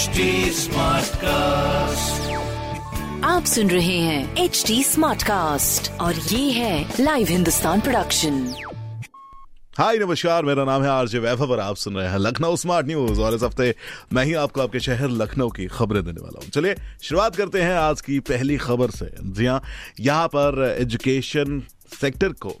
HD cast आप सुन रहे हैं एच डी स्मार्ट कास्ट और ये है लाइव हिंदुस्तान प्रोडक्शन हाय नमस्कार मेरा नाम है आरजे वैभव और आप सुन रहे हैं लखनऊ स्मार्ट न्यूज़ और इस हफ़्ते मैं ही आपको आपके शहर लखनऊ की खबरें देने वाला हूँ। चलिए शुरुआत करते हैं आज की पहली खबर से। जी हाँ यहाँ पर एजुकेशन सेक्टर को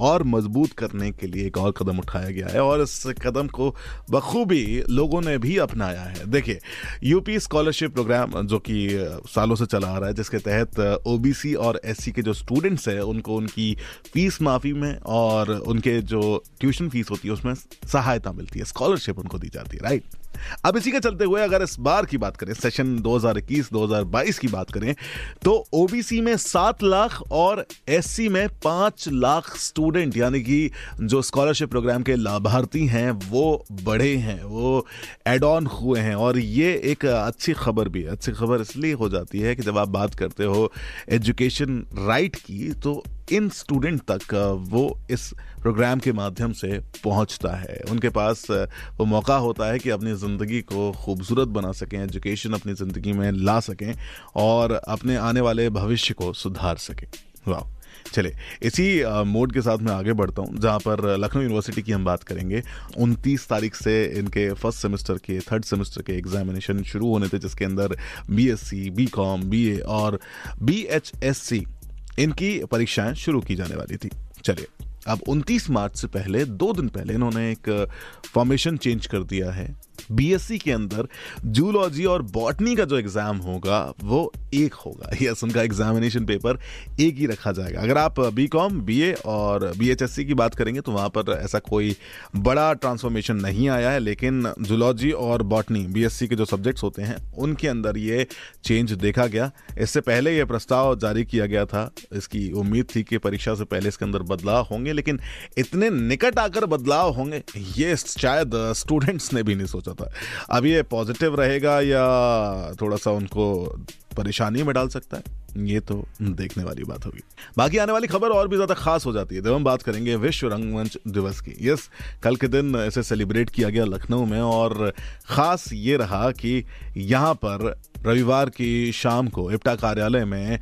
और मज़बूत करने के लिए एक और कदम उठाया गया है और इस कदम को बखूबी लोगों ने भी अपनाया है। देखिए यूपी स्कॉलरशिप प्रोग्राम जो कि सालों से चला आ रहा है, जिसके तहत ओबीसी और एससी के जो स्टूडेंट्स हैं, उनको उनकी फ़ीस माफ़ी में और उनके जो ट्यूशन फ़ीस होती है, उसमें सहायता मिलती है स्कॉलरशिप उनको दी जाती है राइट अब इसी के चलते हुए अगर इस बार की बात करें सेशन 2021-2022 की बात करें तो ओबीसी में सात लाख और एससी में पाँच लाख स्टूडेंट यानी कि जो स्कॉलरशिप प्रोग्राम के लाभार्थी हैं, वो बढ़े हैं, वो एड ऑन हुए हैं। और ये एक अच्छी खबर भी है, अच्छी खबर इसलिए हो जाती है कि जब आप बात करते हो एजुकेशन राइट की तो इन स्टूडेंट तक वो इस प्रोग्राम के माध्यम से पहुँचता है? उनके पास वो मौका होता है कि अपनी ज़िंदगी को खूबसूरत बना सकें एजुकेशन अपनी ज़िंदगी में ला सकें और अपने आने वाले भविष्य को सुधार सकें। वाह चले इसी मोड के साथ मैं आगे बढ़ता हूँ जहाँ पर लखनऊ यूनिवर्सिटी की हम बात करेंगे। 29 तारीख से इनके फ़र्स्ट सेमेस्टर के थर्ड सेमेस्टर के एग्जामिनेशन शुरू होने थे जिसके अंदर बीएससी, बीकॉम, बीए और बीएचएससी इनकी परीक्षाएँ शुरू की जाने वाली थी। चलिए, अब 29 मार्च से पहले, दो दिन पहले इन्होंने एक फॉर्मेशन चेंज कर दिया है। बीएससी के अंदर जूलॉजी और बॉटनी का जो एग्ज़ाम होगा, वो एक होगा। यस उनका एग्जामिनेशन पेपर एक ही रखा जाएगा। अगर आप बी कॉम बीकॉम बीए और बीएचएससी की बात करेंगे तो वहाँ पर ऐसा कोई बड़ा ट्रांसफॉर्मेशन नहीं आया है, लेकिन जूलॉजी और बॉटनी बीएससी के जो सब्जेक्ट्स होते हैं, उनके अंदर ये चेंज देखा गया। इससे पहले ये प्रस्ताव जारी किया गया था। इसकी उम्मीद थी कि परीक्षा से पहले इसके अंदर बदलाव होंगे, लेकिन इतने निकट आकर बदलाव होंगे, ये शायद स्टूडेंट्स ने भी नहीं सोचा था अब ये पॉजिटिव रहेगा या थोड़ा सा उनको परेशानी में डाल सकता है? ये तो देखने वाली बात होगी। बाकी आने वाली खबर और भी ज़्यादा खास हो जाती है। जब हम बात करेंगे विश्व रंगमंच दिवस की, यस, कल के दिन इसे सेलिब्रेट किया गया लखनऊ में और खास ये रहा कि यहाँ पर रविवार की शाम को इप्टा कार्यालय में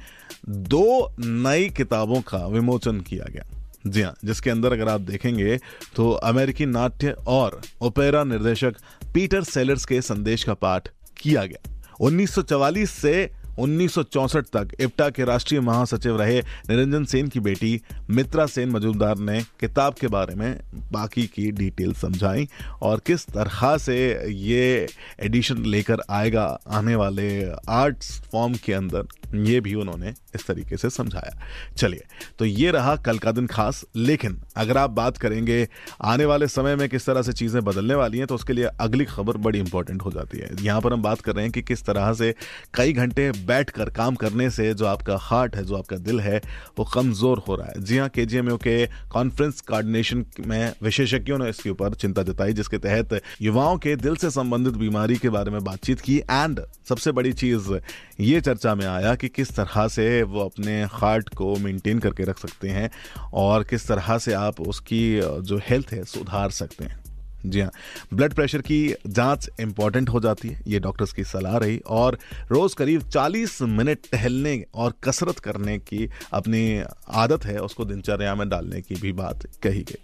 दो नई किताबों का विमोचन किया गया। जी हाँ जिसके अंदर अगर आप देखेंगे तो अमेरिकी नाट्य और ओपेरा निर्देशक पीटर सेलर्स के संदेश का पाठ किया गया। 1944 से 1964 तक इप्टा के राष्ट्रीय महासचिव रहे निरंजन सेन की बेटी मित्रा सेन मजूमदार ने किताब के बारे में बाकी की डिटेल समझाई और किस तरह से ये एडिशन लेकर आएगा आने वाले आर्ट्स फॉर्म के अंदर, ये भी उन्होंने इस तरीके से समझाया। चलिए तो ये रहा कल का दिन खास, लेकिन अगर आप बात करेंगे आने वाले समय में किस तरह से चीज़ें बदलने वाली हैं तो उसके लिए अगली खबर बड़ी इंपॉर्टेंट हो जाती है। यहाँ पर हम बात कर रहे हैं कि किस तरह से कई घंटे बैठ कर काम करने से जो आपका हार्ट है, जो आपका दिल है, वो कमज़ोर हो रहा है। जी हाँ के जी एम यू के कॉन्फ्रेंस कोऑर्डिनेशन में विशेषज्ञों ने इसके ऊपर चिंता जताई, जिसके तहत युवाओं के दिल से संबंधित बीमारी के बारे में बातचीत की। एंड सबसे बड़ी चीज़ ये चर्चा में आया कि किस तरह से वो अपने हार्ट को मेंटेन करके रख सकते हैं और किस तरह से आप उसकी, जो हेल्थ है, सुधार सकते हैं। जी हाँ। ब्लड प्रेशर की जाँच इंपॉर्टेंट हो जाती है, ये डॉक्टर्स की सलाह रही। और रोज करीब 40 मिनट टहलने और कसरत करने की अपनी आदत है, उसको दिनचर्या में डालने की भी बात कही गई।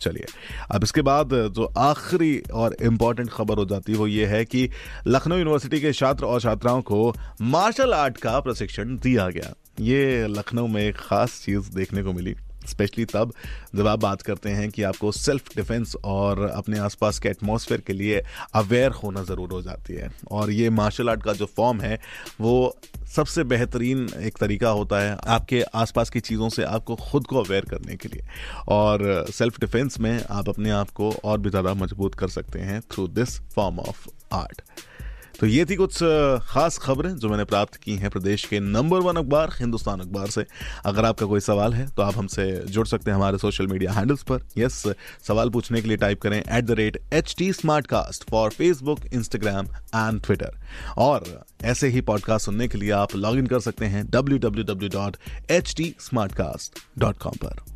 चलिए, अब इसके बाद जो आखिरी और इंपॉर्टेंट खबर हो जाती है, वो ये है कि लखनऊ यूनिवर्सिटी के छात्र और छात्राओं को मार्शल आर्ट का प्रशिक्षण दिया गया। ये लखनऊ में एक खास चीज़ देखने को मिली, स्पेशली तब जब आप बात करते हैं कि आपको सेल्फ डिफेंस और अपने आसपास के एटमॉस्फेयर के लिए अवेयर होना ज़रूर हो जाती है। और ये मार्शल आर्ट का जो फॉर्म है, वो सबसे बेहतरीन एक तरीका होता है आपके आसपास की चीज़ों से आपको खुद को अवेयर करने के लिए। और सेल्फ डिफेंस में आप अपने आप को और भी ज़्यादा मज़बूत कर सकते हैं through this form of art तो ये थी कुछ खास खबरें जो मैंने प्राप्त की हैं प्रदेश के नंबर वन अखबार, हिंदुस्तान अखबार से। अगर आपका कोई सवाल है तो आप हमसे जुड़ सकते हैं हमारे सोशल मीडिया हैंडल्स पर। यस सवाल पूछने के लिए टाइप करें at the rate H T smart cast for Facebook Instagram and Twitter और ऐसे ही पॉडकास्ट सुनने के लिए आप लॉग इन कर सकते हैं W W W dot H T smart cast dot com पर।